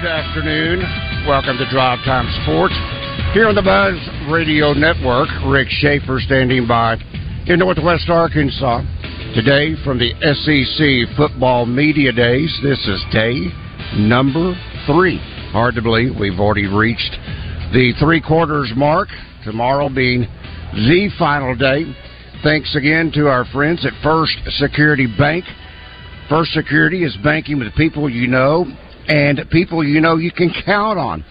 Good afternoon. Welcome to Drive Time Sports. Here on the Buzz Radio Network, Rick Schaefer standing by in Northwest Arkansas. Today from the SEC Football Media Days, this is day number three. Hard to believe we've already reached the three quarters mark, tomorrow being the final day. Thanks again to our friends at First Security Bank. First Security is banking with people you know and people you know you can count on,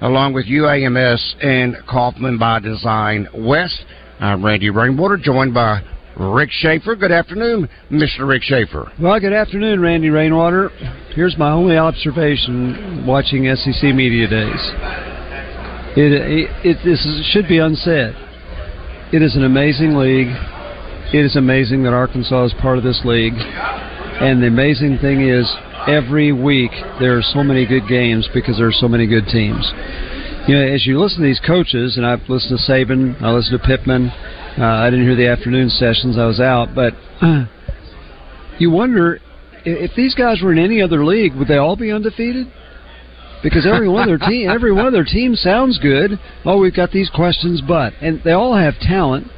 along with UAMS and Kaufman by Design West. I'm Randy Rainwater, joined by Rick Schaefer. Good afternoon, Mr. Rick Schaefer. Well, good afternoon, Randy Rainwater. Here's my only observation watching SEC Media Days. It, it, it this is, should be unsaid. It is an amazing league. It is amazing that Arkansas is part of this league. And the amazing thing is, every week there are so many good games because there are so many good teams. You know, as you listen to these coaches, and I've listened to Saban, I listened to Pittman. Uh, I didn't hear the afternoon sessions; I was out. But you wonder if these guys were in any other league, would they all be undefeated? Because every one of their team, every one of their teams sounds good. Oh, we've got these questions, but and they all have talent.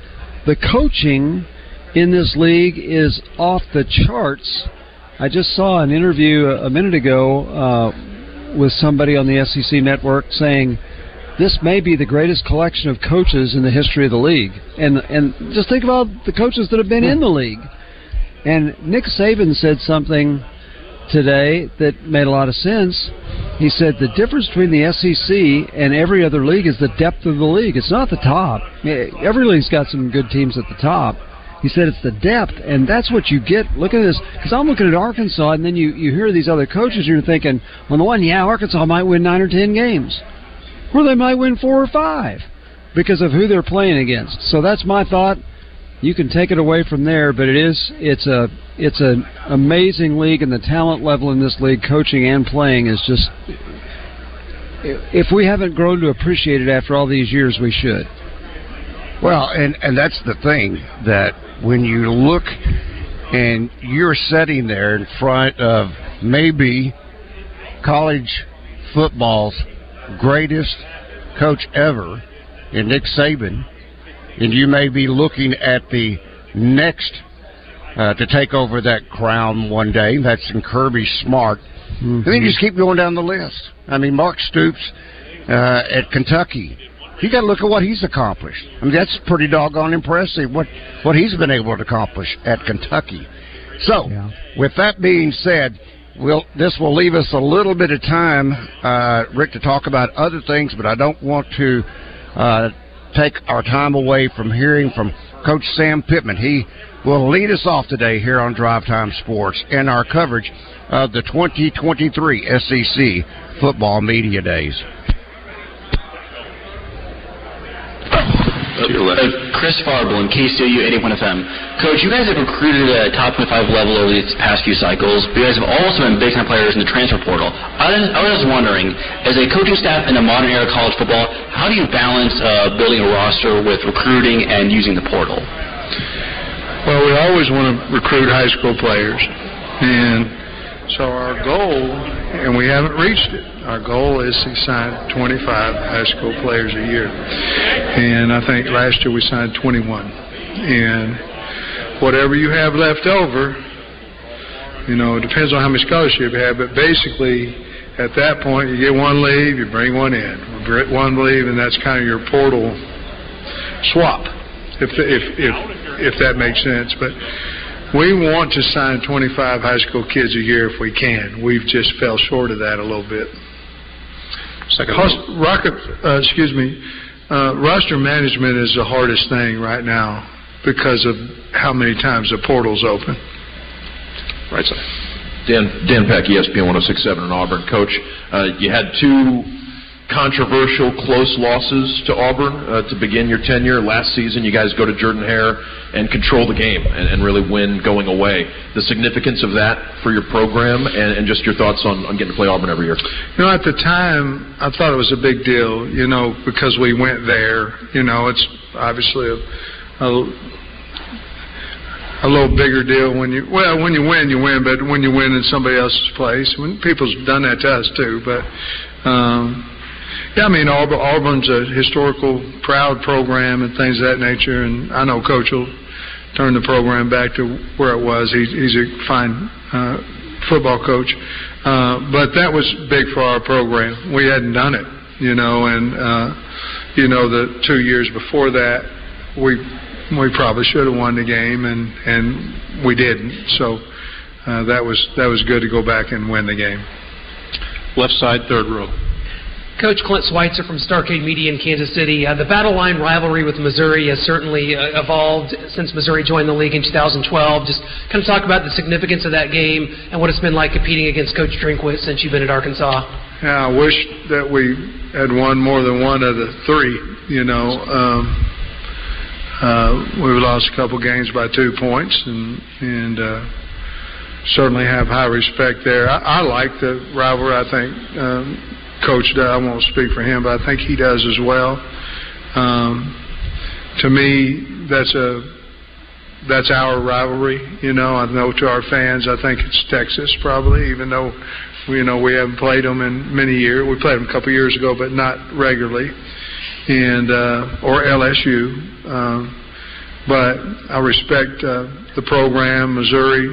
The coaching in this league is off the charts. I just saw an interview a minute ago uh, with somebody on the SEC network saying this may be the greatest collection of coaches in the history of the league. And and just think about the coaches that have been in the league. And Nick Saban said something today that made a lot of sense. He said the difference between the SEC and every other league is the depth of the league. It's not the top. Every league's got some good teams at the top. He said it's the depth, and that's what you get. Look at this, because I'm looking at Arkansas, and then you you hear these other coaches, and you're thinking, on the one, yeah, Arkansas might win nine or ten games, or they might win four or five because of who they're playing against. So that's my thought. You can take it away from there, but it is it's a it's an amazing league, and the talent level in this league, coaching and playing, is just. If we haven't grown to appreciate it after all these years, we should. Well, and and that's the thing that when you look and you're sitting there in front of maybe college football's greatest coach ever in Nick Saban, and you may be looking at the next uh, to take over that crown one day. That's in Kirby Smart. Mm-hmm. And then you just keep going down the list. I mean, Mark Stoops uh, at Kentucky you got to look at what he's accomplished. I mean, that's pretty doggone impressive what what he's been able to accomplish at Kentucky. So, yeah. with that being said, we'll, this will leave us a little bit of time, uh, Rick, to talk about other things, but I don't want to uh, take our time away from hearing from Coach Sam Pittman. He will lead us off today here on Drive Time Sports in our coverage of the 2023 SEC Football Media Days. Uh, Chris Farble and KCOU 81 FM. Coach, you guys have recruited at a top 25 level over these past few cycles, but you guys have also been big time players in the transfer portal. I was, I was wondering, as a coaching staff in a modern era college football, how do you balance uh, building a roster with recruiting and using the portal? Well, we always want to recruit high school players. And so our goal, and we haven't reached it, our goal is to sign 25 high school players a year. And I think last year we signed 21. And whatever you have left over, you know, it depends on how many scholarships you have, but basically, at that point, you get one leave, you bring one in. One leave, and that's kind of your portal swap, if if if if that makes sense. But we want to sign 25 high school kids a year if we can. We've just fell short of that a little bit. Second. Rocket, uh, excuse me. Uh, roster management is the hardest thing right now because of how many times the portal's open. Right side. Dan, Dan Peck, ESPN 1067 in Auburn. Coach, uh, you had two controversial close losses to Auburn uh, to begin your tenure. Last season, you guys go to Jordan Hare and control the game and, and really win going away. The significance of that for your program and, and just your thoughts on, on getting to play Auburn every year. You know, at the time, I thought it was a big deal, you know, because we went there. You know, it's obviously a, a a little bigger deal when you well when you win you win but when you win in somebody else's place when people's done that to us too but um yeah I mean Auburn, Auburn's a historical proud program and things of that nature and I know coach will turn the program back to where it was he's he's a fine uh football coach uh but that was big for our program we hadn't done it you know and uh you know the two years before that we we probably should have won the game, and and we didn't. So uh, that was that was good to go back and win the game. Left side, third row. Coach Clint Schweitzer from Starcade Media in Kansas City. Uh, the battle line rivalry with Missouri has certainly uh, evolved since Missouri joined the league in 2012. Just kind of talk about the significance of that game and what it's been like competing against Coach Drinkwitz since you've been at Arkansas. Yeah, I wish that we had won more than one of the three. You know, um, uh, we lost a couple games by two points, and and uh, certainly have high respect there. I, I like the rivalry. I think um, Coach does. I won't speak for him, but I think he does as well. Um, to me, that's a that's our rivalry. You know, I know to our fans, I think it's Texas probably, even though you know we haven't played them in many years. We played them a couple years ago, but not regularly and uh, or LSU. Um, but I respect uh, the program, Missouri.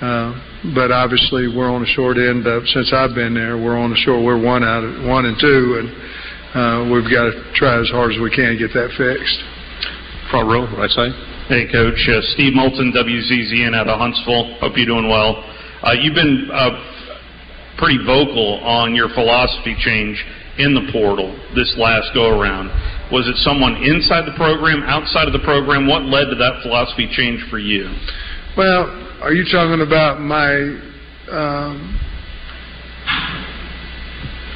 Uh, but obviously, we're on the short end of. Since I've been there, we're on the short. We're one out of one and two, and uh, we've got to try as hard as we can to get that fixed. Front row, right side. Hey, Coach. Uh, Steve Moulton, WZZN out of Huntsville. Hope you're doing well. Uh, you've been uh, pretty vocal on your philosophy change in the portal this last go around? Was it someone inside the program, outside of the program? What led to that philosophy change for you? Well, are you talking about my? Um,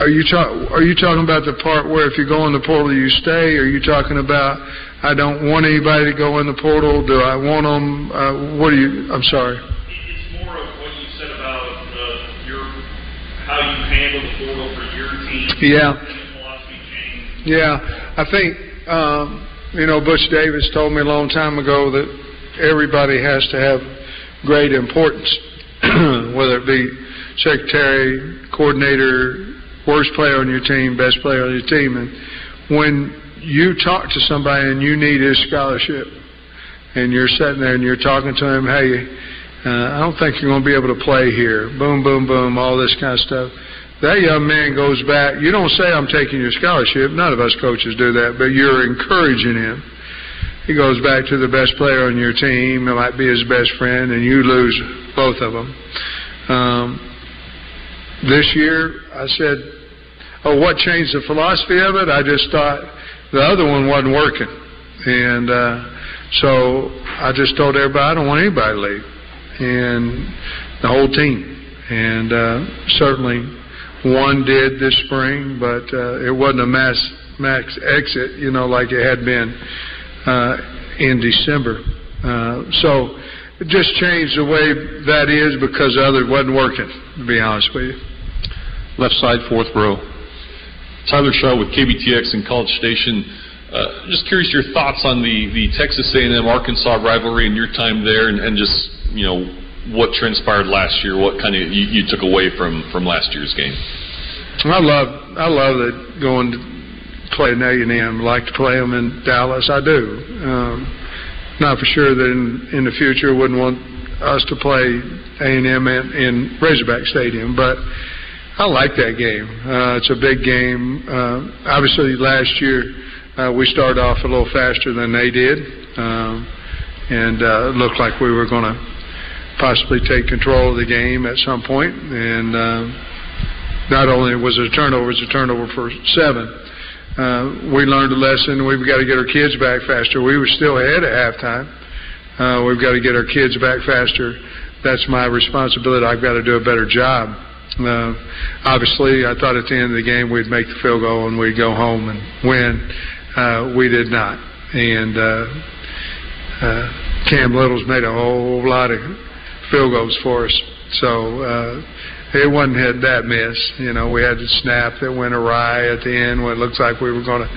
are you talk, Are you talking about the part where if you go in the portal you stay? Are you talking about I don't want anybody to go in the portal? Do I want them? Uh, what are you? I'm sorry. It's more of what you said about uh, your how you handle the portal for your team. Yeah. Yeah, I think um, you know Butch Davis told me a long time ago that everybody has to have great importance, whether it be secretary, coordinator, worst player on your team, best player on your team, and when you talk to somebody and you need his scholarship, and you're sitting there and you're talking to him, hey, uh, I don't think you're going to be able to play here. Boom, boom, boom, all this kind of stuff that young man goes back. You don't say, I'm taking your scholarship. None of us coaches do that, but you're encouraging him. He goes back to the best player on your team. It might be his best friend, and you lose both of them. Um, this year, I said, Oh, what changed the philosophy of it? I just thought the other one wasn't working. And uh, so I just told everybody, I don't want anybody to leave. And the whole team. And uh, certainly one did this spring, but uh, it wasn't a mass max exit, you know, like it had been in December. Uh, so it just changed the way that is because the other wasn't working. To be honest with you. Left side, fourth row. Tyler Shaw with KBTX and College Station. Uh, just curious your thoughts on the, the Texas A&M Arkansas rivalry and your time there, and, and just you know what transpired last year, what kind of you, you took away from from last year's game? I love I love that going to play an A and M. Like to play them in Dallas. I do. Um, not for sure that in, in the future wouldn't want us to play A&M in, in Razorback Stadium, but I like that game. Uh, it's a big game. Uh, obviously, last year uh, we started off a little faster than they did, um, and uh, it looked like we were going to possibly take control of the game at some point. And uh, not only was it a turnover, it was a turnover for seven. Uh, we learned a lesson. We've got to get our kids back faster. We were still ahead at halftime. Uh, we've got to get our kids back faster. That's my responsibility. I've got to do a better job. Uh, obviously, I thought at the end of the game we'd make the field goal and we'd go home and win. Uh, we did not. And uh, uh, Cam Little's made a whole lot of field goals for us. So uh, it wasn't had that miss. You know, we had the snap that went awry at the end when it looks like we were going to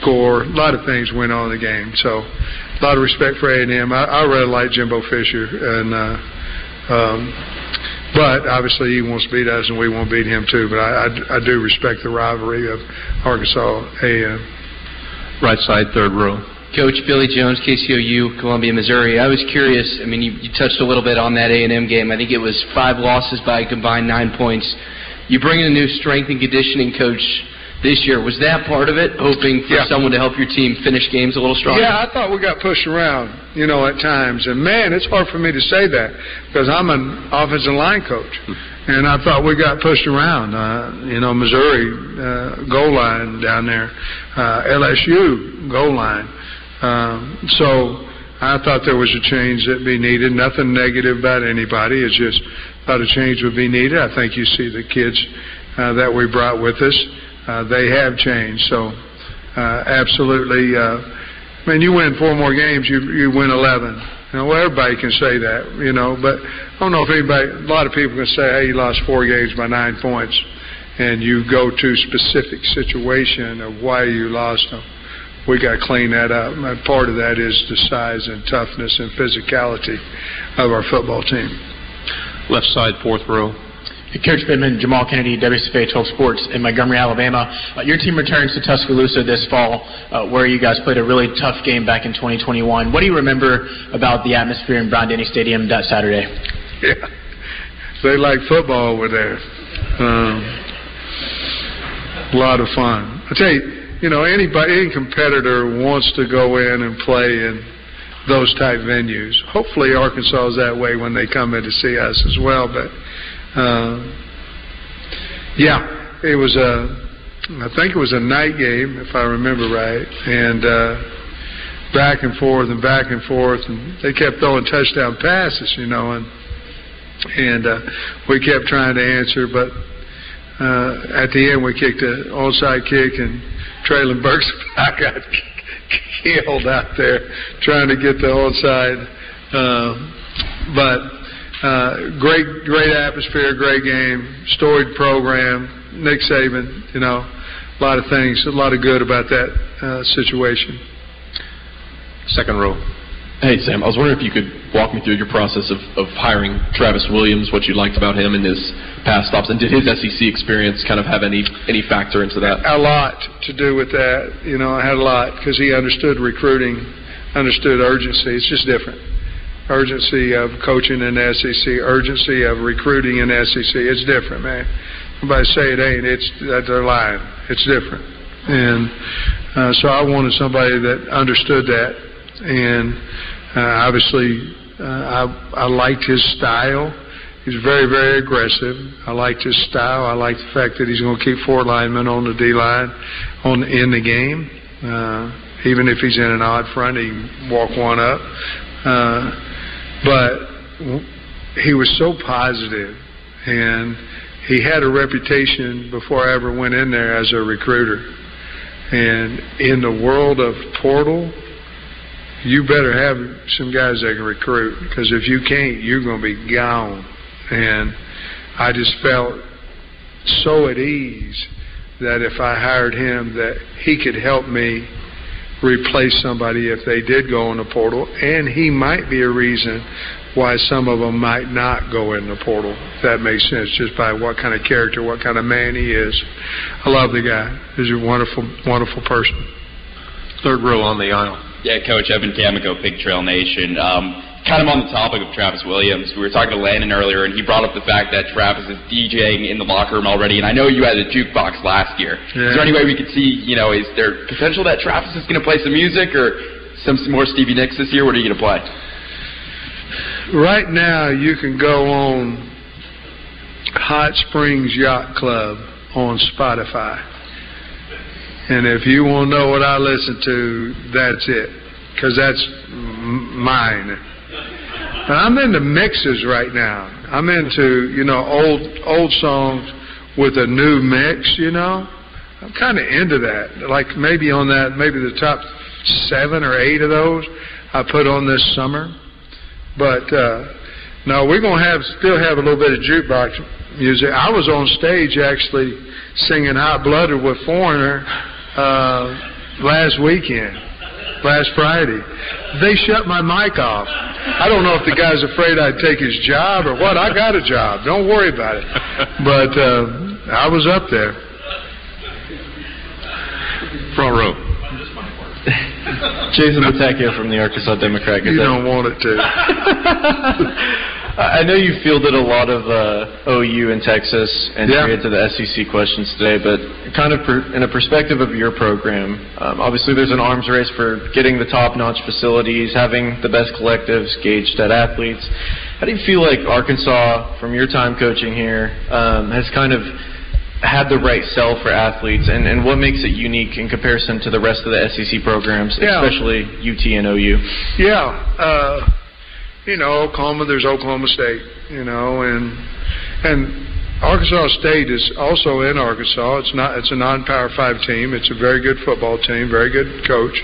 score. A lot of things went on in the game. So a lot of respect for A&M. I, I really like Jimbo Fisher, and uh, um, but obviously he wants to beat us, and we want to beat him too. But I, I, I do respect the rivalry of Arkansas A&M. Right side, third row. Coach Billy Jones, KCOU, Columbia, Missouri. I was curious. I mean, you, you touched a little bit on that A&M game. I think it was five losses by a combined nine points. You bring in a new strength and conditioning coach this year. Was that part of it? Hoping for Yeah. someone to help your team finish games a little stronger. Yeah, I thought we got pushed around, you know, at times. And man, it's hard for me to say that because I'm an offensive line coach. And I thought we got pushed around. Uh, you know, Missouri uh, goal line down there, uh, LSU goal line. Um, so I thought there was a change that be needed. Nothing negative about anybody. It's just thought a change would be needed. I think you see the kids uh, that we brought with us. Uh, they have changed. So uh, absolutely. Uh, I mean, you win four more games, you you win eleven. You well, everybody can say that, you know, but I don't know if anybody. A lot of people can say, "Hey, you lost four games by nine points," and you go to specific situation of why you lost them. We got to clean that up. And part of that is the size and toughness and physicality of our football team. Left side, fourth row. Coach Pittman, Jamal Kennedy, WSFA 12 Sports in Montgomery, Alabama. Uh, your team returns to Tuscaloosa this fall, uh, where you guys played a really tough game back in 2021. What do you remember about the atmosphere in Bryant Denny Stadium that Saturday? Yeah, they like football over there. Um, a lot of fun. I tell you, you know, anybody, any competitor wants to go in and play in those type venues. Hopefully, Arkansas is that way when they come in to see us as well. But uh, yeah, it was a. I think it was a night game, if I remember right, and uh, back and forth and back and forth, and they kept throwing touchdown passes, you know, and and uh, we kept trying to answer, but uh, at the end we kicked an onside kick, and Treylon Burks I got killed out there trying to get the onside. Uh, but uh, great, great atmosphere, great game, storied program. Nick Saban, you know, a lot of things, a lot of good about that uh, situation. Second row. Hey, Sam, I was wondering if you could walk me through your process of, of hiring Travis Williams, what you liked about him and his past stops, and did his SEC experience kind of have any any factor into that? A lot to do with that. You know, I had a lot because he understood recruiting, understood urgency. It's just different. Urgency of coaching in SEC, urgency of recruiting in SEC. It's different, man. Nobody say it ain't. It's they're lying. It's different. And uh, so I wanted somebody that understood that, and uh, obviously uh, I, I liked his style. He's very, very aggressive. I liked his style. I like the fact that he's going to keep four linemen on the D line on in the game. Uh, even if he's in an odd front, he walk one up. Uh, but he was so positive, and he had a reputation before I ever went in there as a recruiter. And in the world of portal, you better have some guys that can recruit because if you can't, you're going to be gone. And I just felt so at ease that if I hired him, that he could help me replace somebody if they did go in the portal, and he might be a reason why some of them might not go in the portal. If that makes sense, just by what kind of character, what kind of man he is. I love the guy. He's a wonderful, wonderful person. Third row on the aisle. Yeah, Coach, Evan Camico, Pig Trail Nation. Um, kind of on the topic of Travis Williams, we were talking to Landon earlier, and he brought up the fact that Travis is DJing in the locker room already. And I know you had a jukebox last year. Yeah. Is there any way we could see, you know, is there potential that Travis is going to play some music or some, some more Stevie Nicks this year? What are you going to play? Right now, you can go on Hot Springs Yacht Club on Spotify. And if you want to know what I listen to, that's it. Because that's mine. But I'm into mixes right now. I'm into, you know, old old songs with a new mix, you know. I'm kind of into that. Like maybe on that, maybe the top seven or eight of those I put on this summer. But uh, no, we're gonna have still have a little bit of jukebox music. I was on stage actually singing "Hot Blooded" with Foreigner uh, last weekend, last Friday. They shut my mic off. I don't know if the guy's afraid I'd take his job or what. I got a job. Don't worry about it. But uh, I was up there. Front row. Jason Patacchio from the Arkansas Democrat. You don't want it to. I know you fielded a lot of uh, OU in Texas and Yeah. to the SEC questions today, but kind of per, in a perspective of your program, um, obviously there's an arms race for getting the top-notch facilities, having the best collectives, gauged at athletes. How do you feel like Arkansas, from your time coaching here, um, has kind of had the right sell for athletes, and, and what makes it unique in comparison to the rest of the SEC programs, Yeah. especially UT and OU? Yeah, uh, you know, Oklahoma. There's Oklahoma State. You know, and and Arkansas State is also in Arkansas. It's not. It's a non-power five team. It's a very good football team. Very good coach.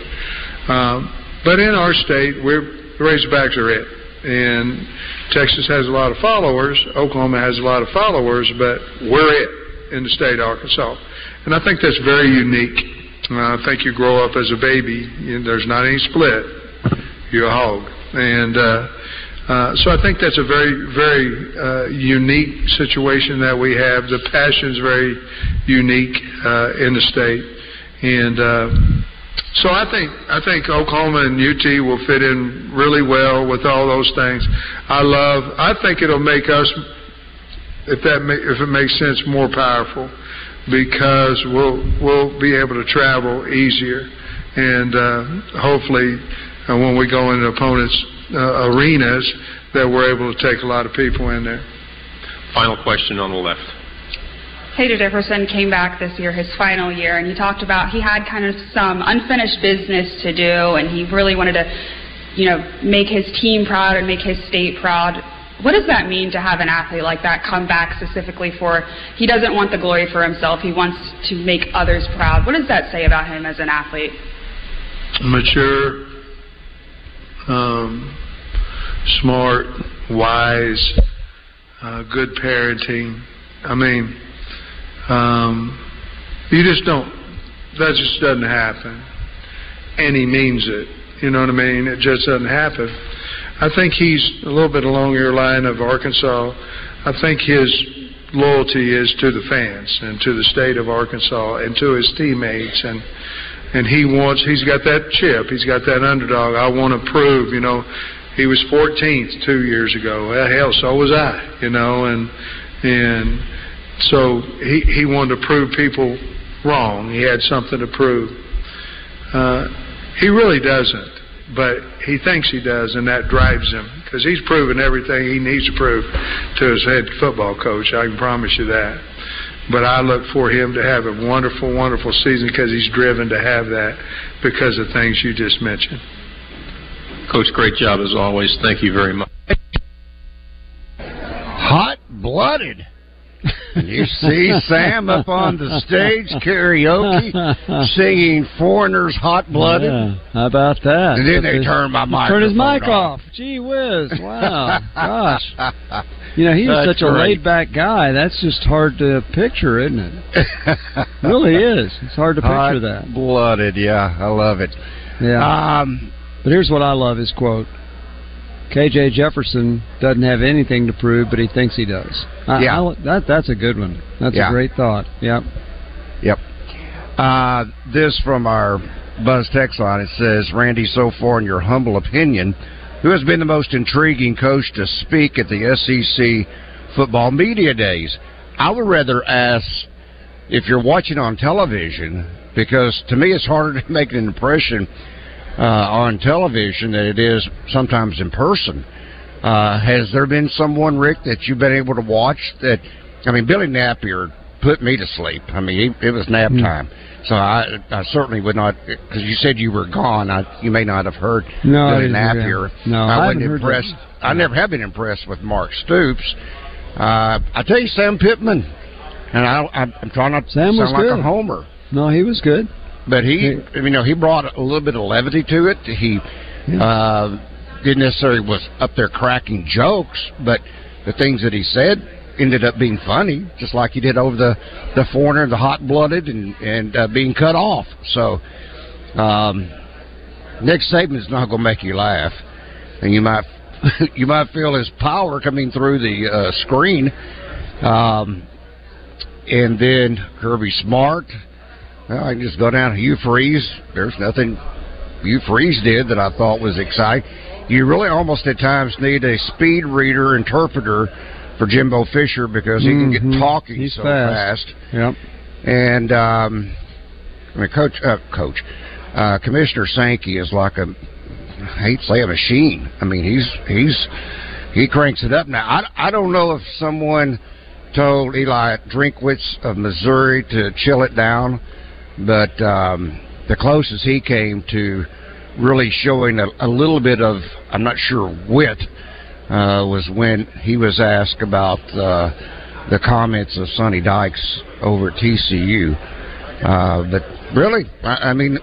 Um, but in our state, we're the Razorbacks are it. And Texas has a lot of followers. Oklahoma has a lot of followers, but we're it in the state of Arkansas. And I think that's very unique. Uh, I think you grow up as a baby. There's not any split. You're a hog. And uh, uh, so I think that's a very, very uh, unique situation that we have. The passion is very unique uh, in the state, and uh, so I think I think Oklahoma and UT will fit in really well with all those things. I love. I think it'll make us, if that if it makes sense, more powerful because we'll we'll be able to travel easier, and uh, hopefully, when we go into opponents' uh, arenas, that we're able to take a lot of people in there. Final question on the left. Tater Jefferson came back this year, his final year, and he talked about he had kind of some unfinished business to do, and he really wanted to, you know, make his team proud and make his state proud. What does that mean to have an athlete like that come back specifically for? He doesn't want the glory for himself. He wants to make others proud. What does that say about him as an athlete? mature, um, smart, wise, uh, good parenting. I mean, um, you just don't. That just doesn't happen, and he means it. You know what I mean? It just doesn't happen. I think he's a little bit along your line of Arkansas. I think his loyalty is to the fans and to the state of Arkansas and to his teammates and and he wants he's got that chip he's got that underdog i want to prove you know he was 14th two years ago. Well, hell so was i you know and and so he he wanted to prove people wrong. He had something to prove. Uh he really doesn't but he thinks he does and that drives him because he's proven everything he needs to prove to his head football coach i can promise you that. But I look for him to have a wonderful, wonderful season because he's driven to have that because of things you just mentioned. Coach, great job as always. Thank you very much. Hot blooded. You see Sam up on the stage karaoke singing Foreigner's Hot Blooded. Yeah, how about that? And then Put they his- turn my mic. Turn his mic off. off. Gee whiz! Wow, gosh. You know, he's That's such a laid back guy. That's just hard to picture, isn't it? really is. It's hard to picture Hot that. blooded, yeah, I love it. Yeah. Um, but here's what I love his quote. KJ Jefferson doesn't have anything to prove, but he thinks he does. I, Yeah. I- that that's a good one. That's Yeah. a great thought. Yep. Yep. Uh, this from our Buzz text line. It says, Randy, so far in your humble opinion, who has been the most intriguing coach to speak at the SEC football media days? I would rather ask if you're watching on television, because to me it's harder to make an impression uh, on television than it is sometimes in person. Uh, has there been someone, Rick, that you've been able to watch that? I mean, Billy Napier put me to sleep. I mean, he, it was nap Hmm. time, so I, I certainly would not. Because you said you were gone, I, you may not have heard No, Billy Napier. No, I I wasn't impressed. that. I never have been impressed with Mark Stoops. Uh, I tell you, Sam Pittman, and I, I, I'm trying not to Sam sound was like good. a homer. No, he was good. But he, you know, he brought a little bit of levity to it. He uh, didn't necessarily was up there cracking jokes, but the things that he said ended up being funny, just like he did over the the foreigner, the hot blooded, and and uh, being cut off. So, um, Nick is not going to make you laugh, and you might you might feel his power coming through the uh, screen. Um, and then Kirby Smart. Well, I can just go down to Freeze. There's nothing Freeze did that I thought was exciting. You really almost at times need a speed reader interpreter for Jimbo Fisher because he can Mhm. get talking He's so fast. fast. Yep. And um, I mean, coach, uh, coach, uh, Commissioner Sankey is like a I hate to say a machine. I mean, he's he's he cranks it up. Now, I I don't know if someone told Eli Drinkwitz of Missouri to chill it down, but um, the closest he came to really showing a, a little bit of I'm not sure wit uh, was when he was asked about uh, the comments of Sonny Dykes over at TCU. Uh, but really, I, I mean,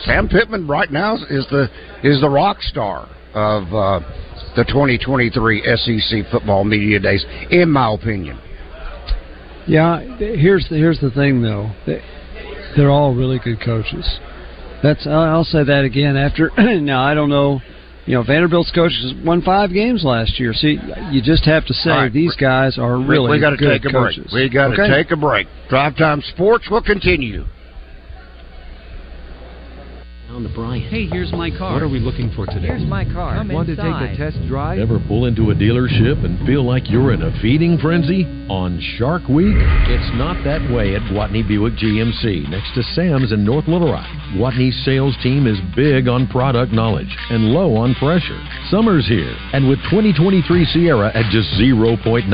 Sam Pittman right now is the is the rock star of uh, the 2023 SEC football media days, in my opinion. Yeah, here's the, here's the thing though. They, they're all really good coaches. That's I'll say that again. After now, I don't know. You know, Vanderbilt's coaches won five games last year. See, you just have to say right. these guys are really we got to good take a coaches. break. We got to Okay? take a break. Drive Time Sports will continue. Down to Bryant. Hey, here's my car. What are we looking for today? Here's my car. Come Want to take inside. a test drive? Ever pull into a dealership and feel like you're in a feeding frenzy? On Shark Week, it's not that way at Gwatney Buick GMC next to Sam's in North Little Rock. Gwatney's sales team is big on product knowledge and low on pressure. Summer's here, and with 2023 Sierra at just 0.9%,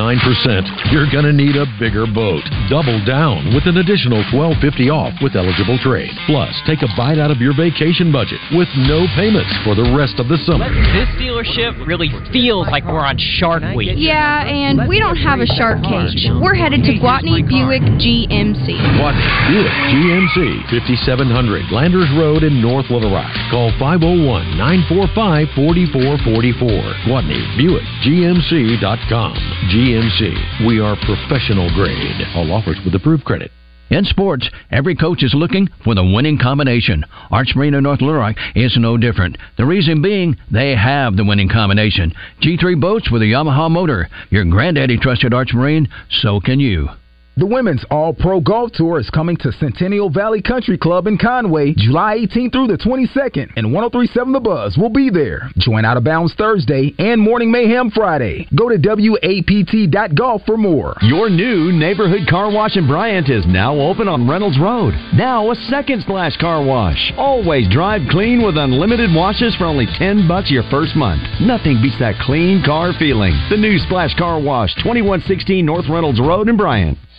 you're going to need a bigger boat. Double down with an additional 1250 off with eligible trade. Plus, take a bite out of your vacation budget with no payments for the rest of the summer. This dealership really feels like we're on Shark Week. Yeah, and we don't have a shark cage. We're headed to Gwatney Buick GMC. Gwatney Buick GMC 5700 Landers Road in North Little Rock. Call 501 945 4444. Gwatney Buick GMC.com. GMC. We are professional grade. All offers with approved credit. In sports, every coach is looking for the winning combination. Arch Marine in North Little Rock is no different. The reason being, they have the winning combination. G3 boats with a Yamaha motor. Your granddaddy trusted Arch Marine, so can you. The Women's All Pro Golf Tour is coming to Centennial Valley Country Club in Conway July 18th through the 22nd, and 1037 The Buzz will be there. Join Out of Bounds Thursday and Morning Mayhem Friday. Go to WAPT.golf for more. Your new neighborhood car wash in Bryant is now open on Reynolds Road. Now a second splash car wash. Always drive clean with unlimited washes for only 10 bucks your first month. Nothing beats that clean car feeling. The new Splash Car Wash, 2116 North Reynolds Road in Bryant.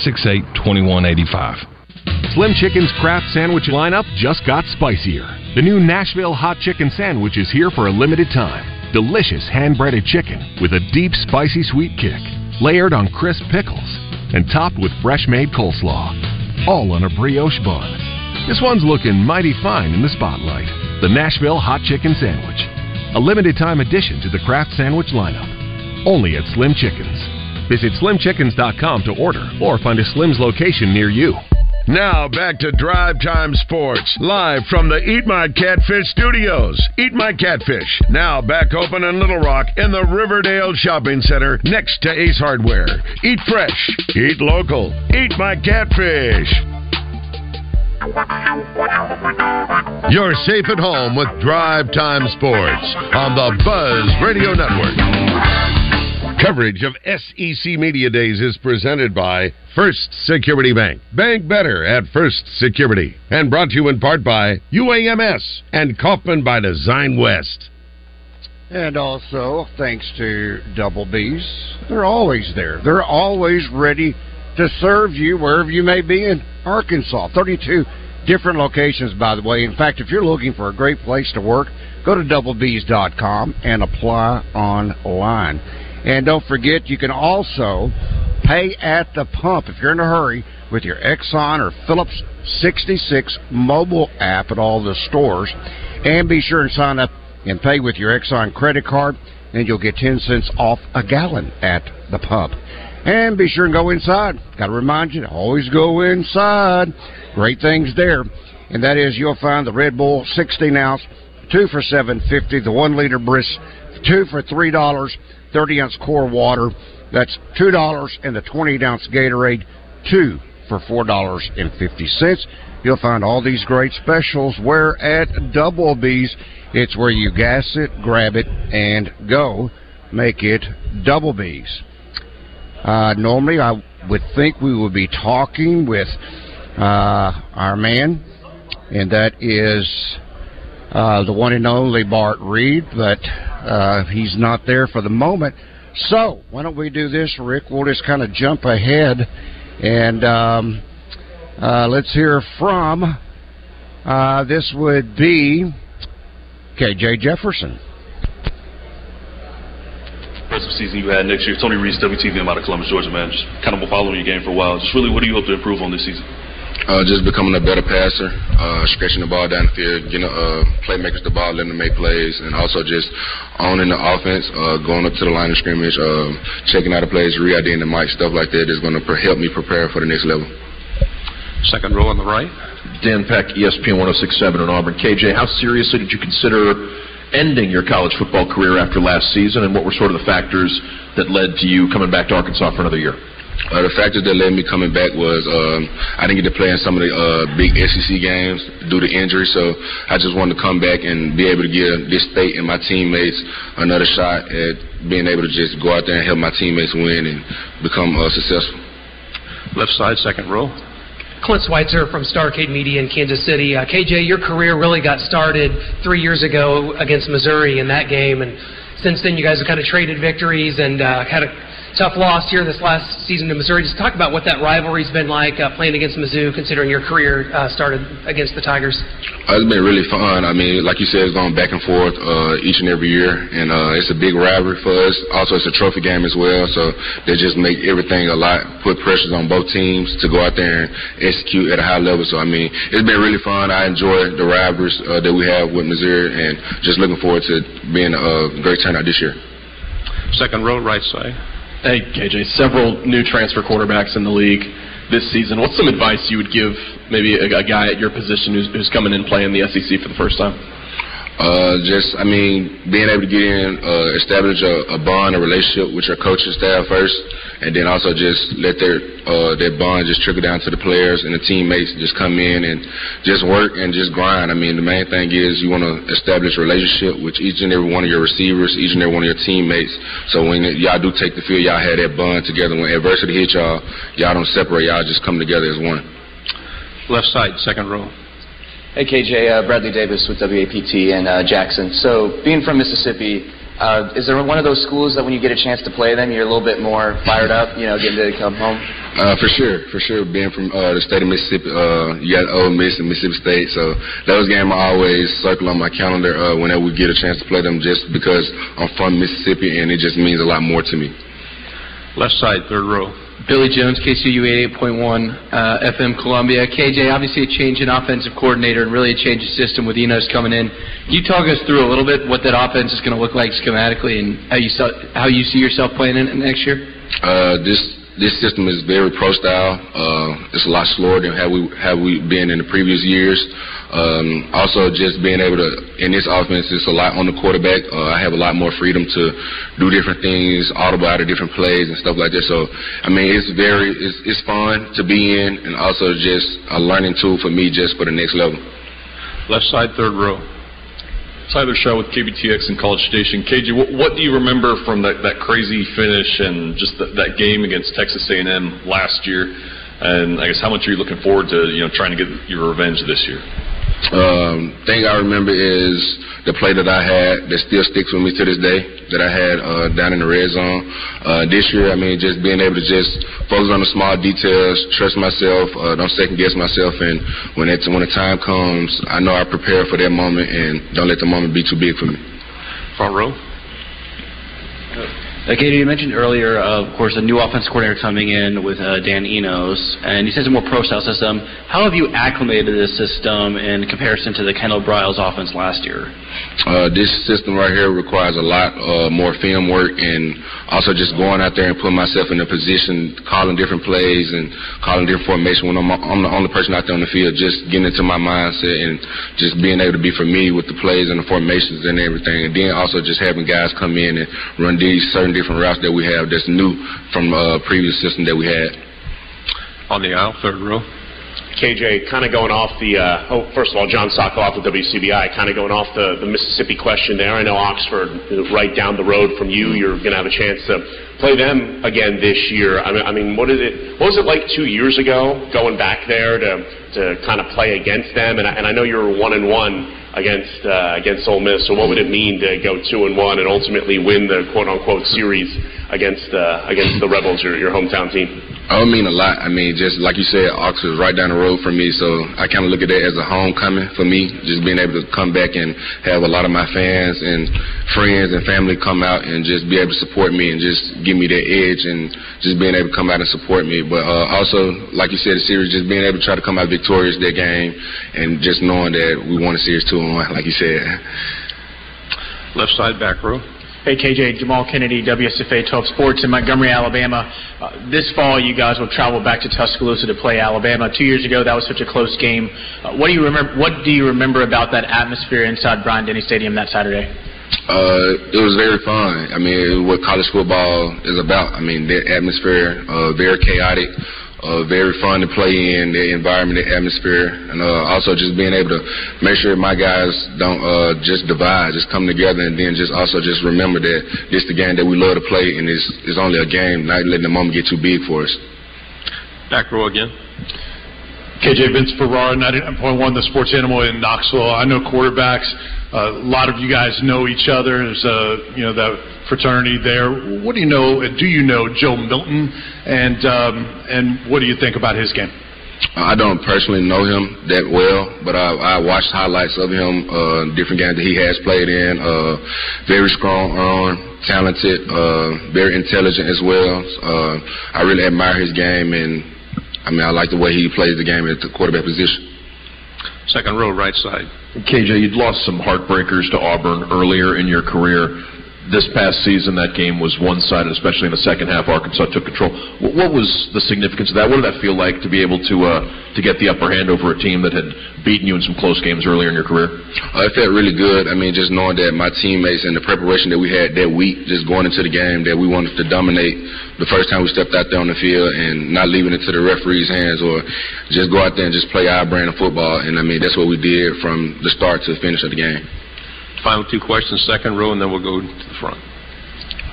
568 2185. Slim Chicken's craft sandwich lineup just got spicier. The new Nashville Hot Chicken Sandwich is here for a limited time. Delicious hand breaded chicken with a deep, spicy sweet kick, layered on crisp pickles, and topped with fresh made coleslaw. All on a brioche bun. This one's looking mighty fine in the spotlight. The Nashville Hot Chicken Sandwich. A limited time addition to the craft sandwich lineup. Only at Slim Chickens. Visit slimchickens.com to order or find a Slim's location near you. Now back to Drive Time Sports, live from the Eat My Catfish studios. Eat My Catfish, now back open in Little Rock in the Riverdale Shopping Center next to Ace Hardware. Eat fresh, eat local, eat my catfish. You're safe at home with Drive Time Sports on the Buzz Radio Network. Coverage of SEC Media Days is presented by First Security Bank. Bank better at First Security. And brought to you in part by UAMS and Kaufman by Design West. And also, thanks to Double B's, they're always there. They're always ready to serve you wherever you may be in Arkansas. 32 different locations, by the way. In fact, if you're looking for a great place to work, go to doublebees.com and apply online. And don't forget, you can also pay at the pump if you're in a hurry with your Exxon or Phillips 66 mobile app at all the stores. And be sure and sign up and pay with your Exxon credit card, and you'll get 10 cents off a gallon at the pump. And be sure and go inside. Got to remind you to always go inside. Great things there. And that is you'll find the Red Bull 16 ounce, two for 750, the one liter brisk, two for three dollars 30 ounce core water. That's $2 and the 20 ounce Gatorade, two for $4.50. You'll find all these great specials where at Double B's. It's where you gas it, grab it, and go. Make it Double B's. Uh, normally, I would think we would be talking with uh, our man, and that is uh, the one and only Bart Reed, but uh, he's not there for the moment. So, why don't we do this, Rick? We'll just kind of jump ahead and um, uh, let's hear from. Uh, this would be KJ Jefferson. Impressive season you had next year. Tony Reese, WTVM out of Columbus, Georgia, man. Just kind of been following your game for a while. Just really, what do you hope to improve on this season? Uh, just becoming a better passer, uh, stretching the ball down the field, getting uh, playmakers the ball, letting them make plays, and also just owning the offense, uh, going up to the line of scrimmage, uh, checking out the plays, re-IDing the mic, stuff like that is going to help me prepare for the next level. Second row on the right. Dan Peck, ESPN 1067 in Auburn. KJ, how seriously did you consider ending your college football career after last season, and what were sort of the factors that led to you coming back to Arkansas for another year? Uh, the factors that led me coming back was um, I didn't get to play in some of the uh, big SEC games due to injury, so I just wanted to come back and be able to give this state and my teammates another shot at being able to just go out there and help my teammates win and become uh, successful. Left side, second row. Clint Schweitzer from Starcade Media in Kansas City. Uh, KJ, your career really got started three years ago against Missouri in that game, and since then you guys have kind of traded victories and uh, had a tough loss here this last season to Missouri. Just talk about what that rivalry's been like uh, playing against Mizzou, considering your career uh, started against the Tigers. Uh, it's been really fun. I mean, like you said, it's going back and forth uh, each and every year, and uh, it's a big rivalry for us. Also, it's a trophy game as well, so they just make everything a lot, put pressures on both teams to go out there and execute at a high level. So, I mean, it's been really fun. I enjoy the rivalries uh, that we have with Missouri, and just looking forward to being a great turnout this year. Second row, right side. Hey, KJ, several new transfer quarterbacks in the league this season. What's some advice you would give maybe a, a guy at your position who's, who's coming in playing the SEC for the first time? Uh, just, I mean, being able to get in, uh, establish a, a bond, a relationship with your coaching staff first, and then also just let their uh, their bond just trickle down to the players and the teammates. Just come in and just work and just grind. I mean, the main thing is you want to establish a relationship with each and every one of your receivers, each and every one of your teammates. So when y'all do take the field, y'all have that bond together. When adversity hits y'all, y'all don't separate. Y'all just come together as one. Left side, second row. Hey KJ, uh, Bradley Davis with WAPT and uh, Jackson. So, being from Mississippi, uh, is there one of those schools that when you get a chance to play them, you're a little bit more fired up, you know, getting to come home? Uh, for sure, for sure. Being from uh, the state of Mississippi, uh, you got Ole Miss and Mississippi State, so those games I always circle on my calendar uh, whenever we get a chance to play them, just because I'm from Mississippi and it just means a lot more to me. Left side, third row. Billy Jones, KCU 88.1 uh, FM Columbia. KJ, obviously a change in offensive coordinator and really a change of system with Enos coming in. Can you talk us through a little bit what that offense is going to look like schematically and how you saw, how you see yourself playing in it next year? Uh, this system is very pro style. Uh, it's a lot slower than how we have we been in the previous years. Um, also, just being able to in this offense, it's a lot on the quarterback. Uh, I have a lot more freedom to do different things, audible out of different plays and stuff like that. So, I mean, it's very it's, it's fun to be in, and also just a learning tool for me just for the next level. Left side, third row. Tyler Shaw with KBTX and College Station. KJ, what, what do you remember from that, that crazy finish and just the, that game against Texas A&M last year? And I guess how much are you looking forward to, you know, trying to get your revenge this year? Um, thing I remember is the play that I had that still sticks with me to this day that I had uh, down in the red zone. Uh, this year, I mean, just being able to just focus on the small details, trust myself, uh, don't second guess myself, and when it when the time comes, I know I prepare for that moment and don't let the moment be too big for me. Front row. Uh, Katie, you mentioned earlier, uh, of course, a new offense coordinator coming in with uh, Dan Enos, and you said it's a more pro-style system. How have you acclimated this system in comparison to the Kendall Briles offense last year? Uh, this system right here requires a lot uh, more film work and also just going out there and putting myself in a position, calling different plays and calling different formation when I'm, I'm the only person out there on the field, just getting into my mindset and just being able to be familiar with the plays and the formations and everything. And then also just having guys come in and run these certain different routes that we have that's new from uh, previous system that we had. On the aisle, third row. KJ, kind of going off the, uh, oh, first of all, John Sokoloff with WCBI, kind of going off the, the Mississippi question there. I know Oxford, right down the road from you, you're going to have a chance to play them again this year. I mean, I mean, what it, what was it like two years ago going back there to, to kind of play against them? And I, and I know you were one and one against uh, against Ole Miss. So what would it mean to go two and one and ultimately win the quote unquote series against uh, against the Rebels, your your hometown team? It would mean a lot. I mean, just like you said, Oxford's right down the road from me, so I kind of look at that as a homecoming for me. Just being able to come back and have a lot of my fans and friends and family come out and just be able to support me and just give me that edge and just being able to come out and support me. But uh, also, like you said, the series, just being able to try to come out victorious that game and just knowing that we won the series two and one, like you said. Left side, back row. Hey, KJ, Jamal Kennedy, WSFA 12 Sports in Montgomery, Alabama. Uh, this fall, you guys will travel back to Tuscaloosa to play Alabama. Two years ago, that was such a close game. Uh, what do you remember? What do you remember about that atmosphere inside Bryant Denny Stadium that Saturday? Uh, it was very fun. I mean, what college football is about. I mean, the atmosphere, uh, very chaotic uh, very fun to play in, the environment, the atmosphere, and uh, also just being able to make sure my guys don't uh, just divide, just come together, and then just also just remember that this is the game that we love to play, and it's, it's only a game, not letting the moment get too big for us. Back row again. KJ Vince Ferrara, 99.1, the sports animal in Knoxville. I know quarterbacks. Uh, a lot of you guys know each other. There's a, you know, that fraternity there. What do you know, do you know Joe Milton? And, um, and what do you think about his game? I don't personally know him that well, but I, I watched highlights of him, uh, different games that he has played in. Uh, very strong arm, talented, uh, very intelligent as well. Uh, I really admire his game, and I mean, I like the way he plays the game at the quarterback position. Second row, right side. KJ, you'd lost some heartbreakers to Auburn earlier in your career. This past season, that game was one-sided, especially in the second half. Arkansas took control. What, what was the significance of that? What did that feel like to be able to uh, to get the upper hand over a team that had beaten you in some close games earlier in your career? Uh, it felt really good. I mean, just knowing that my teammates and the preparation that we had that week, just going into the game, that we wanted to dominate the first time we stepped out there on the field and not leaving it to the referee's hands or just go out there and just play our brand of football. And I mean, that's what we did from the start to the finish of the game. Final two questions, second row, and then we'll go to the front.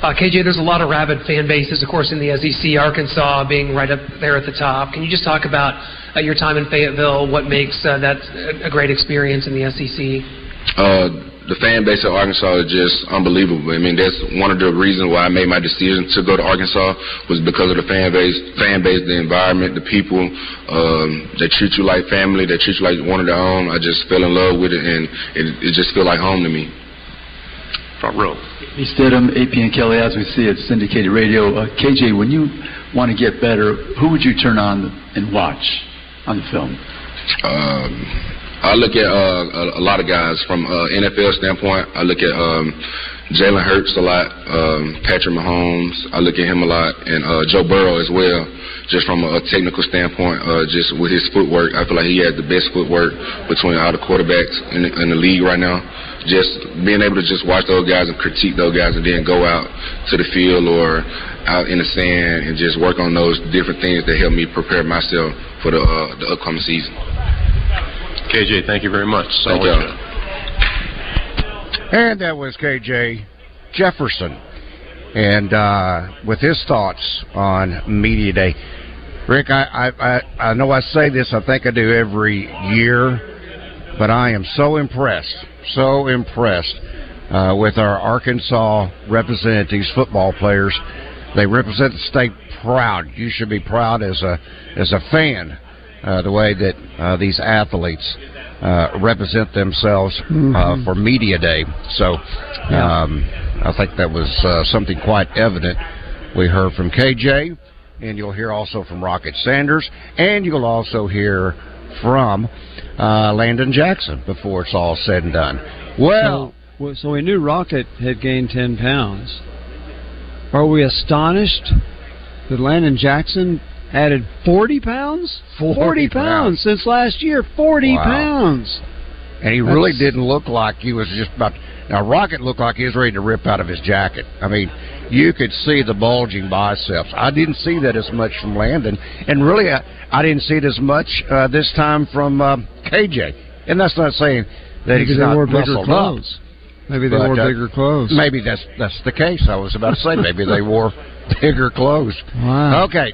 Uh, KJ, there's a lot of rabid fan bases, of course, in the SEC. Arkansas being right up there at the top. Can you just talk about uh, your time in Fayetteville? What makes uh, that a great experience in the SEC? The fan base of Arkansas is just unbelievable. I mean, that's one of the reasons why I made my decision to go to Arkansas was because of the fan base, fan base, the environment, the people. Um, they treat you like family. They treat you like one of their own. I just fell in love with it, and it, it just feel like home to me. Front row. Lee Stidham, AP and Kelly, as we see it, syndicated radio. Uh, KJ, when you want to get better, who would you turn on and watch on the film? Um, I look at uh, a, a lot of guys from uh, NFL standpoint. I look at um, Jalen Hurts a lot, um, Patrick Mahomes. I look at him a lot, and uh, Joe Burrow as well. Just from a, technical standpoint, uh, just with his footwork, I feel like he has the best footwork between all the quarterbacks in the, in the league right now. Just being able to just watch those guys and critique those guys, and then go out to the field or out in the sand and just work on those different things that help me prepare myself for the uh, the upcoming season. KJ, thank you very much. Thank you. And that was KJ Jefferson. And uh, with his thoughts on Media Day. Rick, I, I, I, I know I say this, I think I do every year, but I am so impressed, so impressed uh, with our Arkansas representatives, football players. They represent the state proud. You should be proud as a as a fan uh, the way that uh, these athletes uh, represent themselves uh, for Media Day. So um, I think that was uh, something quite evident. We heard from KJ, and you'll hear also from Rocket Sanders, and you'll also hear from uh, Landon Jackson before it's all said and done. Well, so, so we knew Rocket had gained 10 pounds. Are we astonished that Landon Jackson added 40 pounds? 40 pounds. pounds. since last year. 40 Wow. pounds. and he That's- really didn't look like he was just about. Now Rocket looked like he was ready to rip out of his jacket. I mean, you could see the bulging biceps. I didn't see that as much from Landon, and really, I, I didn't see it as much uh, this time from uh, KJ. And that's not saying that Maybe he's they not wore bigger muscled clothes. up. Maybe they But, wore uh, bigger clothes. Maybe that's that's the case. I was about to say maybe they wore bigger clothes. Wow. Okay,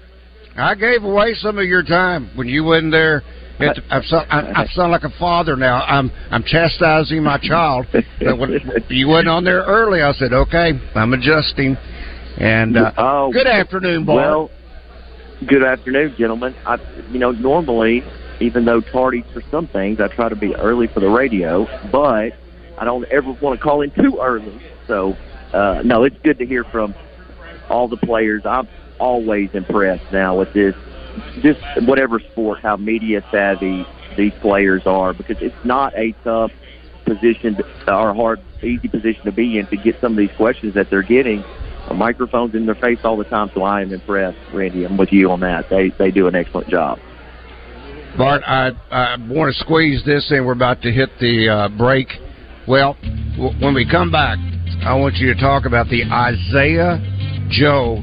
I gave away some of your time when you wasn't there. It, I'm so, I, I sound like a father now. I'm I'm chastising my child. But when you wasn't on there early, I said, "Okay, I'm adjusting." And uh, Oh, good afternoon, Bart. Well, good afternoon, gentlemen. I, you know, normally, even though tardy for some things, I try to be early for the radio, but I don't ever want to call in too early. So, uh, no, it's good to hear from all the players. I'm always impressed now with this, just whatever sport, how media savvy these players are, because it's not a tough position or hard, easy position to be in to get some of these questions that they're getting. Microphones in their face all the time, so I am impressed, Randy. I'm with you on that. They they do an excellent job. Bart, I, I want to squeeze this in. We're about to hit the uh, break. Well, w- when we come back, I want you to talk about the Isaiah Joe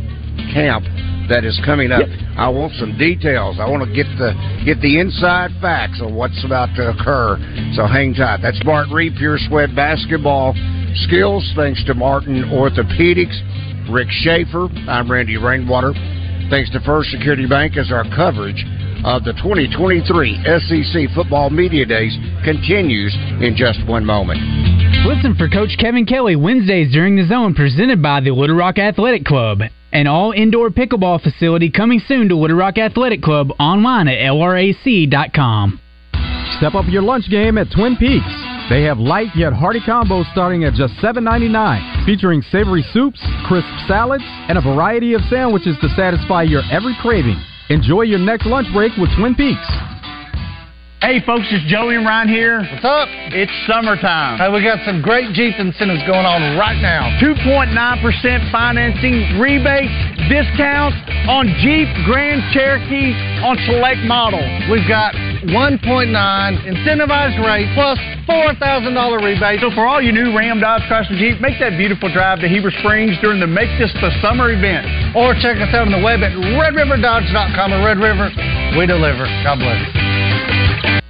camp that is coming up. I want some details. I want to get the get the inside facts of what's about to occur. So hang tight. That's Bart Reed, Pure Sweat Basketball Skills. Thanks to Martin Orthopedics, Rick Schaefer. I'm Randy Rainwater. Thanks to First Security Bank as our coverage of the 2023 SEC Football Media Days continues in just one moment. Listen for Coach Kevin Kelly Wednesdays during the zone presented by the Little Rock Athletic Club. An all indoor pickleball facility coming soon to Little Rock Athletic Club online at lrac.com. Step up your lunch game at Twin Peaks. They have light yet hearty combos starting at just $7.99, featuring savory soups, crisp salads, and a variety of sandwiches to satisfy your every craving. Enjoy your next lunch break with Twin Peaks. Hey folks, it's Joey and Ryan here. What's up? It's summertime. Hey, we got some great Jeep incentives going on right now. 2.9% financing, rebates, discounts on Jeep Grand Cherokee on select models. We've got 1.9 incentivized rate plus $4,000 rebate. So for all you new Ram Dodge Chrysler Jeep, make that beautiful drive to Heber Springs during the Make This the Summer event. Or check us out on the web at redriverdodge.com or Red River. We deliver. God bless you.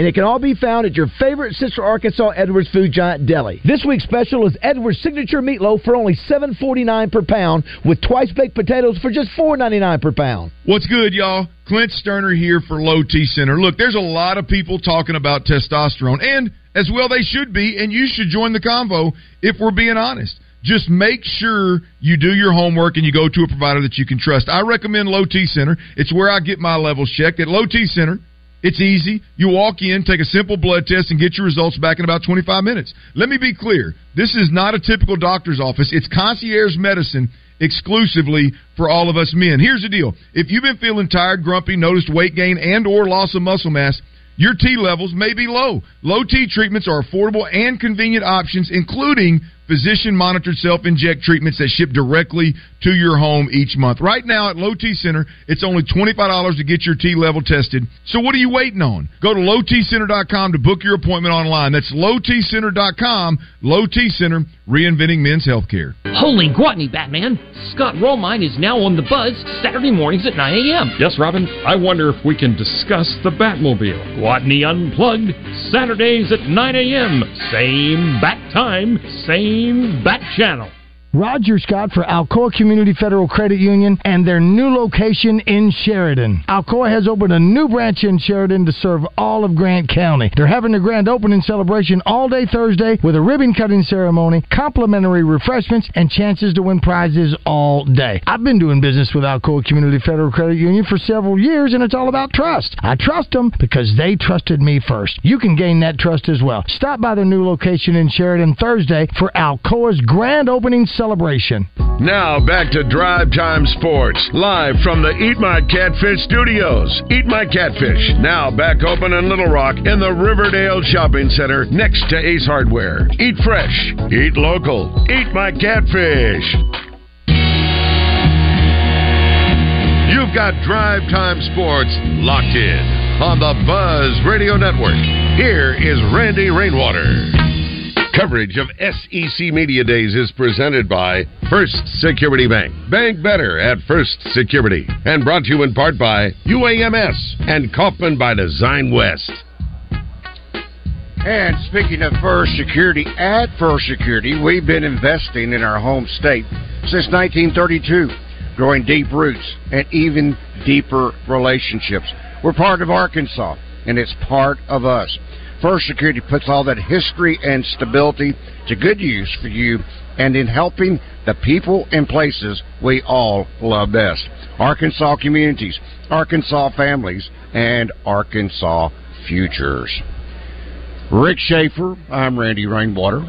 and it can all be found at your favorite Central Arkansas Edwards Food Giant Deli. This week's special is Edwards Signature Meatloaf for only $7.49 per pound, with twice baked potatoes for just $4.99 per pound. What's good, y'all? Clint Sterner here for Low T Center. Look, there's a lot of people talking about testosterone, and as well they should be, and you should join the convo if we're being honest just make sure you do your homework and you go to a provider that you can trust. I recommend Low T Center. It's where I get my levels checked. At Low T Center, it's easy. You walk in, take a simple blood test, and get your results back in about 25 minutes. Let me be clear. This is not a typical doctor's office. It's concierge medicine exclusively for all of us men. Here's the deal. If you've been feeling tired, grumpy, noticed weight gain, and or loss of muscle mass, your T levels may be low. Low T treatments are affordable and convenient options, including physician monitored self inject treatments that ship directly to your home each month. Right now at Low T Center, it's only $25 to get your T level tested. So what are you waiting on? Go to lowtcenter.com to book your appointment online. That's lowtcenter.com. Low T Center, reinventing men's healthcare. Holy Gwatney, Batman! Scott Romine is now on the buzz Saturday mornings at 9 a.m. Yes, Robin. I wonder if we can discuss the Batmobile. Gwatney Unplugged, Saturdays at 9 a.m. Same bat time, same bat channel. Roger Scott for Alcoa Community Federal Credit Union and their new location in Sheridan. Alcoa has opened a new branch in Sheridan to serve all of Grant County. They're having a grand opening celebration all day Thursday with a ribbon cutting ceremony, complimentary refreshments, and chances to win prizes all day. I've been doing business with Alcoa Community Federal Credit Union for several years, and it's all about trust. I trust them because they trusted me first. You can gain that trust as well. Stop by their new location in Sheridan Thursday for Alcoa's grand opening celebration celebration. Now back to Drive Time Sports, live from the Eat My Catfish studios. Eat My Catfish, now back open in Little Rock in the Riverdale Shopping Center next to Ace Hardware. Eat fresh, eat local, eat my catfish. You've got Drive Time Sports locked in on the Buzz Radio Network. Here is Randy Rainwater. Coverage of SEC Media Days is presented by First Security Bank. Bank better at First Security. And brought to you in part by UAMS and Kaufman by Design West. And speaking of First Security, at First Security, we've been investing in our home state since 1932, growing deep roots and even deeper relationships. We're part of Arkansas, and it's part of us. First Security puts all that history and stability to good use for you and in helping the people and places we all love best. Arkansas communities, Arkansas families, and Arkansas futures. Rick Schaefer, I'm Randy Rainwater.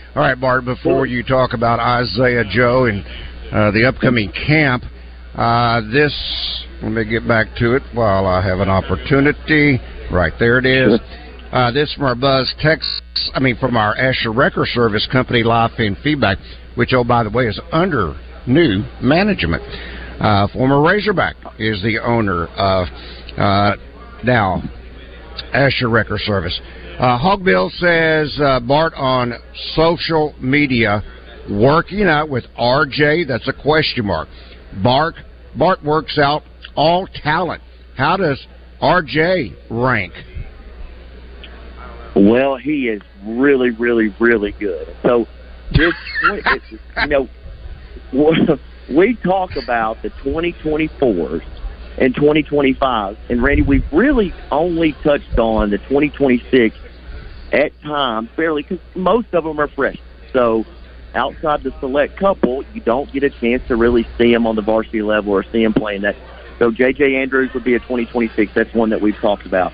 All right, Bart, before you talk about Isaiah Joe and uh, the upcoming camp, uh, this, let me get back to it while I have an opportunity. Right there it is. Uh, this from our Buzz text, I mean, from our Asher Record Service Company live and feedback, which, oh, by the way, is under new management. Uh, former Razorback is the owner of uh, now Asher Record Service. Uh, Hogbill says uh, Bart on social media working out with RJ. That's a question mark. Bart Bart works out all talent. How does RJ rank? Well, he is really, really, really good. So, this, you know, we talk about the 2024s and 2025, and Randy, we've really only touched on the 2026 at times, fairly, because most of them are fresh. So, outside the select couple, you don't get a chance to really see them on the varsity level or see them playing that. So, J.J. Andrews would be a 2026. That's one that we've talked about.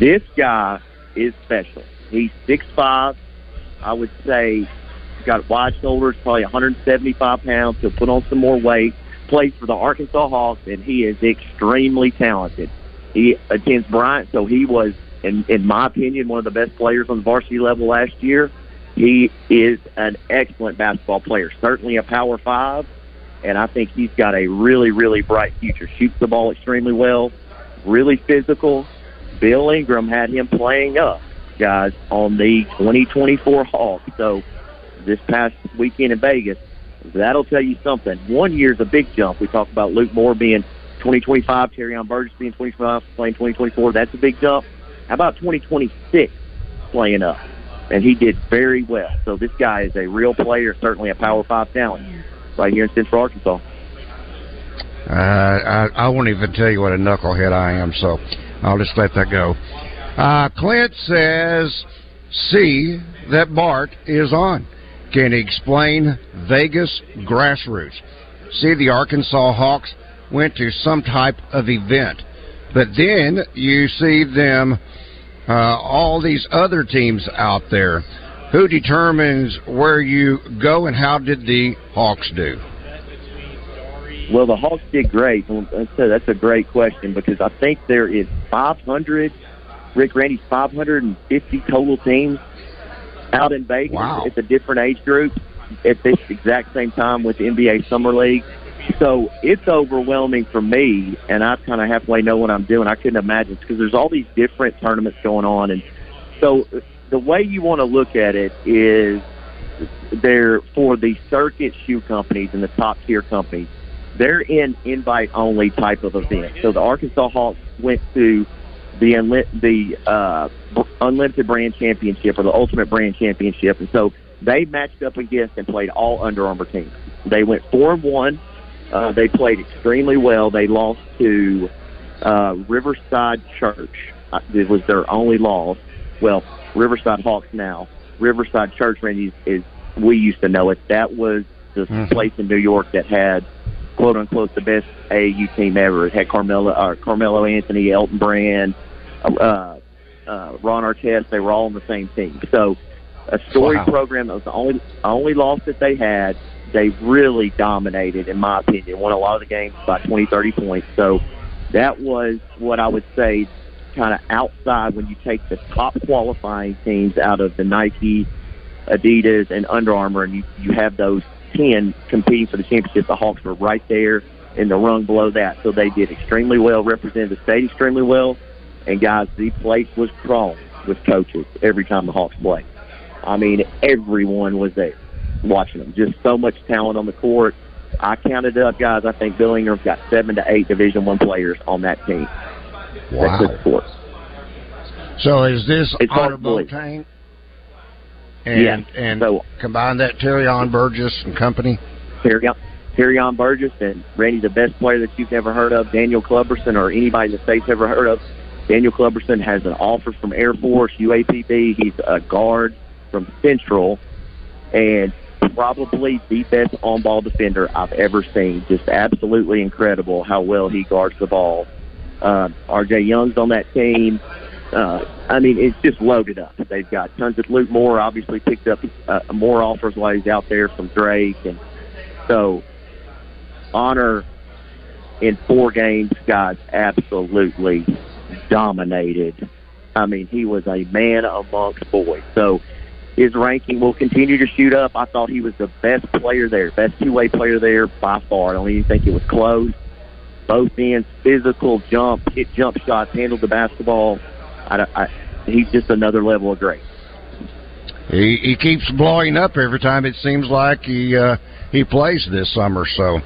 This guy is special. He's six five. I would say got wide shoulders, probably 175 pounds. He'll put on some more weight. Plays for the Arkansas Hawks, and he is extremely talented. He attends Bryant, so he was, in, in my opinion, one of the best players on the varsity level last year. He is an excellent basketball player, certainly a power five, and I think he's got a really, really bright future. Shoots the ball extremely well, really physical. Bill Ingram had him playing up, guys, on the 2024 Hawks. So this past weekend in Vegas, that'll tell you something. One year's a big jump. We talked about Luke Moore being 2025, Terrion Burgess being 25, playing 2024. That's a big jump. How about 2026 playing up? And he did very well. So this guy is a real player, certainly a Power Five talent right here in Central Arkansas. Uh, I, I won't even tell you what a knucklehead I am, so I'll just let that go. Uh, Clint says, see that Bart is on. Can he explain Vegas grassroots? See, the Arkansas Hawks went to some type of event, but then you see them, uh, all these other teams out there. Who determines where you go, and how did the Hawks do? Well, the Hawks did great. That's a great question because I think there is 500, Rick Randy's 550 total teams out in Vegas wow. at the different age groups at this exact same time with the NBA Summer League. So it's overwhelming for me, and I kind of halfway know what I'm doing. I couldn't imagine because there's all these different tournaments going on, and so the way you want to look at it is they're for the circuit shoe companies and the top tier companies. They're in invite only type of event. So the Arkansas Hawks went to the unli- the uh, unlimited brand championship or the ultimate brand championship, and so they matched up against and played all Under Armour teams. They went four and one. Uh, they played extremely well. They lost to uh, Riverside Church. Uh, it was their only loss. Well, Riverside Hawks now. Riverside Church Randy is we used to know it. That was the mm-hmm. place in New York that had quote unquote the best AU team ever. It had Carmelo, uh, Carmelo Anthony, Elton Brand, uh, uh, Ron Artest. They were all on the same team. So a story wow. program that was the only only loss that they had. They really dominated, in my opinion. Won a lot of the games by 20, 30 points. So that was what I would say, kind of outside when you take the top qualifying teams out of the Nike, Adidas, and Under Armour, and you you have those ten competing for the championship. The Hawks were right there in the rung below that, so they did extremely well, represented the state extremely well. And guys, the place was crawling with coaches every time the Hawks played. I mean, everyone was there watching them. Just so much talent on the court. I counted up, guys. I think Bill Ingram's got seven to eight Division One players on that team. Wow. That's good So is this it's Honorable Tank? And yeah. and so, combine that Terrion Burgess and company. Terrion, Terrion Burgess and Randy, the best player that you've ever heard of, Daniel Clubberson, or anybody in the state's ever heard of. Daniel Clubberson has an offer from Air Force, UAPB. He's a guard from Central, and probably the best on ball defender I've ever seen. Just absolutely incredible how well he guards the ball. Uh, RJ Young's on that team. Uh, I mean, it's just loaded up. They've got tons of Luke Moore. Obviously, picked up uh, more offers while he's out there from Drake, and so honor in four games, guys, absolutely dominated I mean, he was a man amongst boys. So his ranking will continue to shoot up. I thought he was the best player there, best two-way player there by far. I don't even think it was close. Both ends, physical, jump, hit jump shots, handled the basketball. I, I, he's just another level of great. He, he keeps blowing up every time it seems like he uh, he plays this summer. So,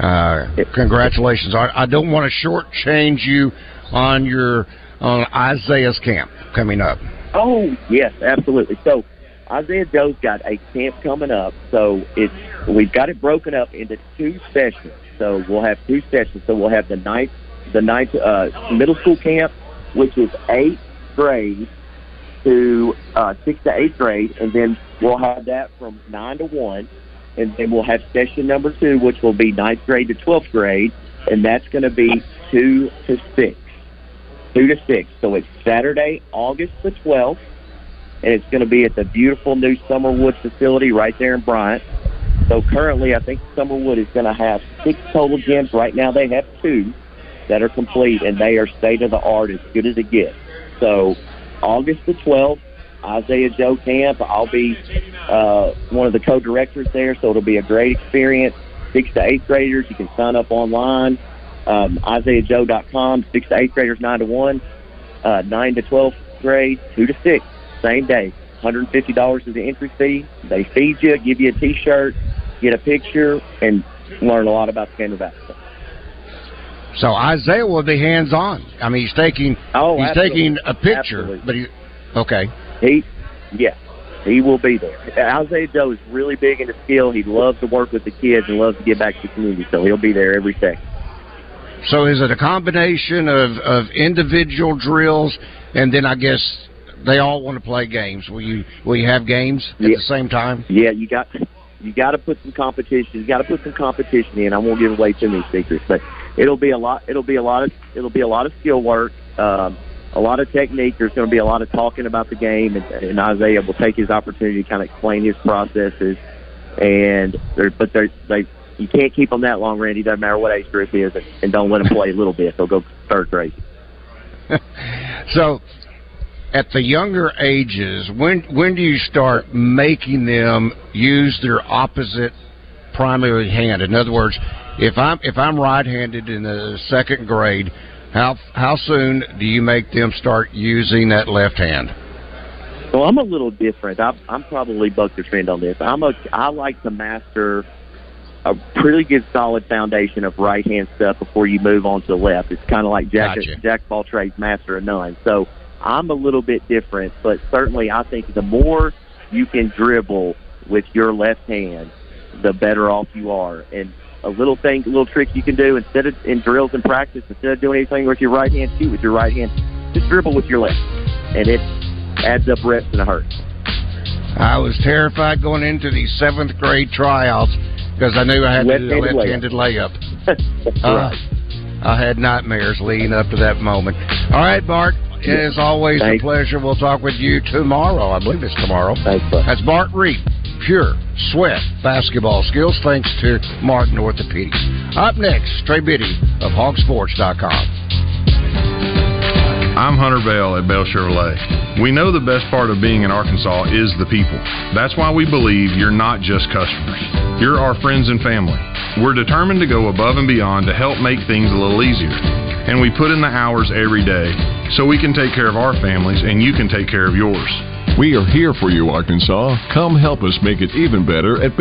uh, congratulations! I, I don't want to shortchange you on your on Isaiah's camp coming up. Oh yes, absolutely. So Isaiah Joe's got a camp coming up. So it's we've got it broken up into two sessions. So we'll have two sessions. So we'll have the ninth the ninth uh, middle school camp, which is eighth grade to uh, sixth to eighth grade, and then we'll have that from nine to one, and then we'll have session number two, which will be ninth grade to twelfth grade, and that's going to be two to six, two to six. So it's Saturday, August the twelfth, and it's going to be at the beautiful new Summerwood facility right there in Bryant. So currently, I think Summerwood is going to have six total gyms. Right now, they have two that are complete, and they are state of the art, as good as it gets. So August the 12th, Isaiah Joe Camp. I'll be uh, one of the co-directors there, so it'll be a great experience. Six to eighth graders, you can sign up online. Um, IsaiahJoe.com. Six to eighth graders, nine to one. Uh, nine to 12th grade, two to six, same day. $150 is the entry fee. They feed you, give you a T-shirt, get a picture, and learn a lot about of basketball. So Isaiah will be hands on. I mean, he's taking Oh, he's absolutely. taking a picture, Absolutely. but he okay. He, yeah, he will be there. Isaiah Joe is really big into skill. He loves to work with the kids and loves to give back to the community, so he'll be there every second. So is it a combination of of individual drills, and then I guess they all want to play games? Will you will you have games at the same time? Yeah, you got you got to put some competition. You got to put some competition in. I won't give away too many secrets, but it'll be a lot. It'll be a lot of it'll be a lot of skill work, um, a lot of technique. There's going to be a lot of talking about the game, and, and Isaiah will take his opportunity to kind of explain his processes. And they're, but they're, they you can't keep them that long, Randy. Doesn't matter what age group is, and, and don't let them play a little bit. They'll go third grade. So at the younger ages, when when do you start making them use their opposite primary hand? In other words, if I'm if I'm right-handed in the second grade, how how soon do you make them start using that left hand? So I'm a little different. I'm, I'm probably buck the trend on this. I'm a I like to master a pretty good solid foundation of right hand stuff before you move on to the left. It's kind of like jack Gotcha. jack of all trades, master of none. So I'm a little bit different, but certainly I think the more you can dribble with your left hand, the better off you are. And a little thing, a little trick you can do instead of in drills and practice, instead of doing anything with your right hand, shoot with your right hand. Just dribble with your left, and it adds up reps in a hurry. I was terrified going into the seventh grade tryouts because I knew I had to do a Left-handed left-handed layup. Uh, I had nightmares leading up to that moment. All right, Bart. As always, a pleasure. We'll talk with you tomorrow. I believe it's tomorrow. Thanks, Bart. That's Bart Reed. Pure sweat basketball skills thanks to Martin Orthopedics. Up next, Trey Biddy of hogsports.com. I'm Hunter Bell at Bell Chevrolet. We know the best part of being in Arkansas is the people. That's why we believe you're not just customers. You're our friends and family. We're determined to go above and beyond to help make things a little easier. And we put in the hours every day so we can take care of our families and you can take care of yours. We are here for you, Arkansas. Come help us make it even better at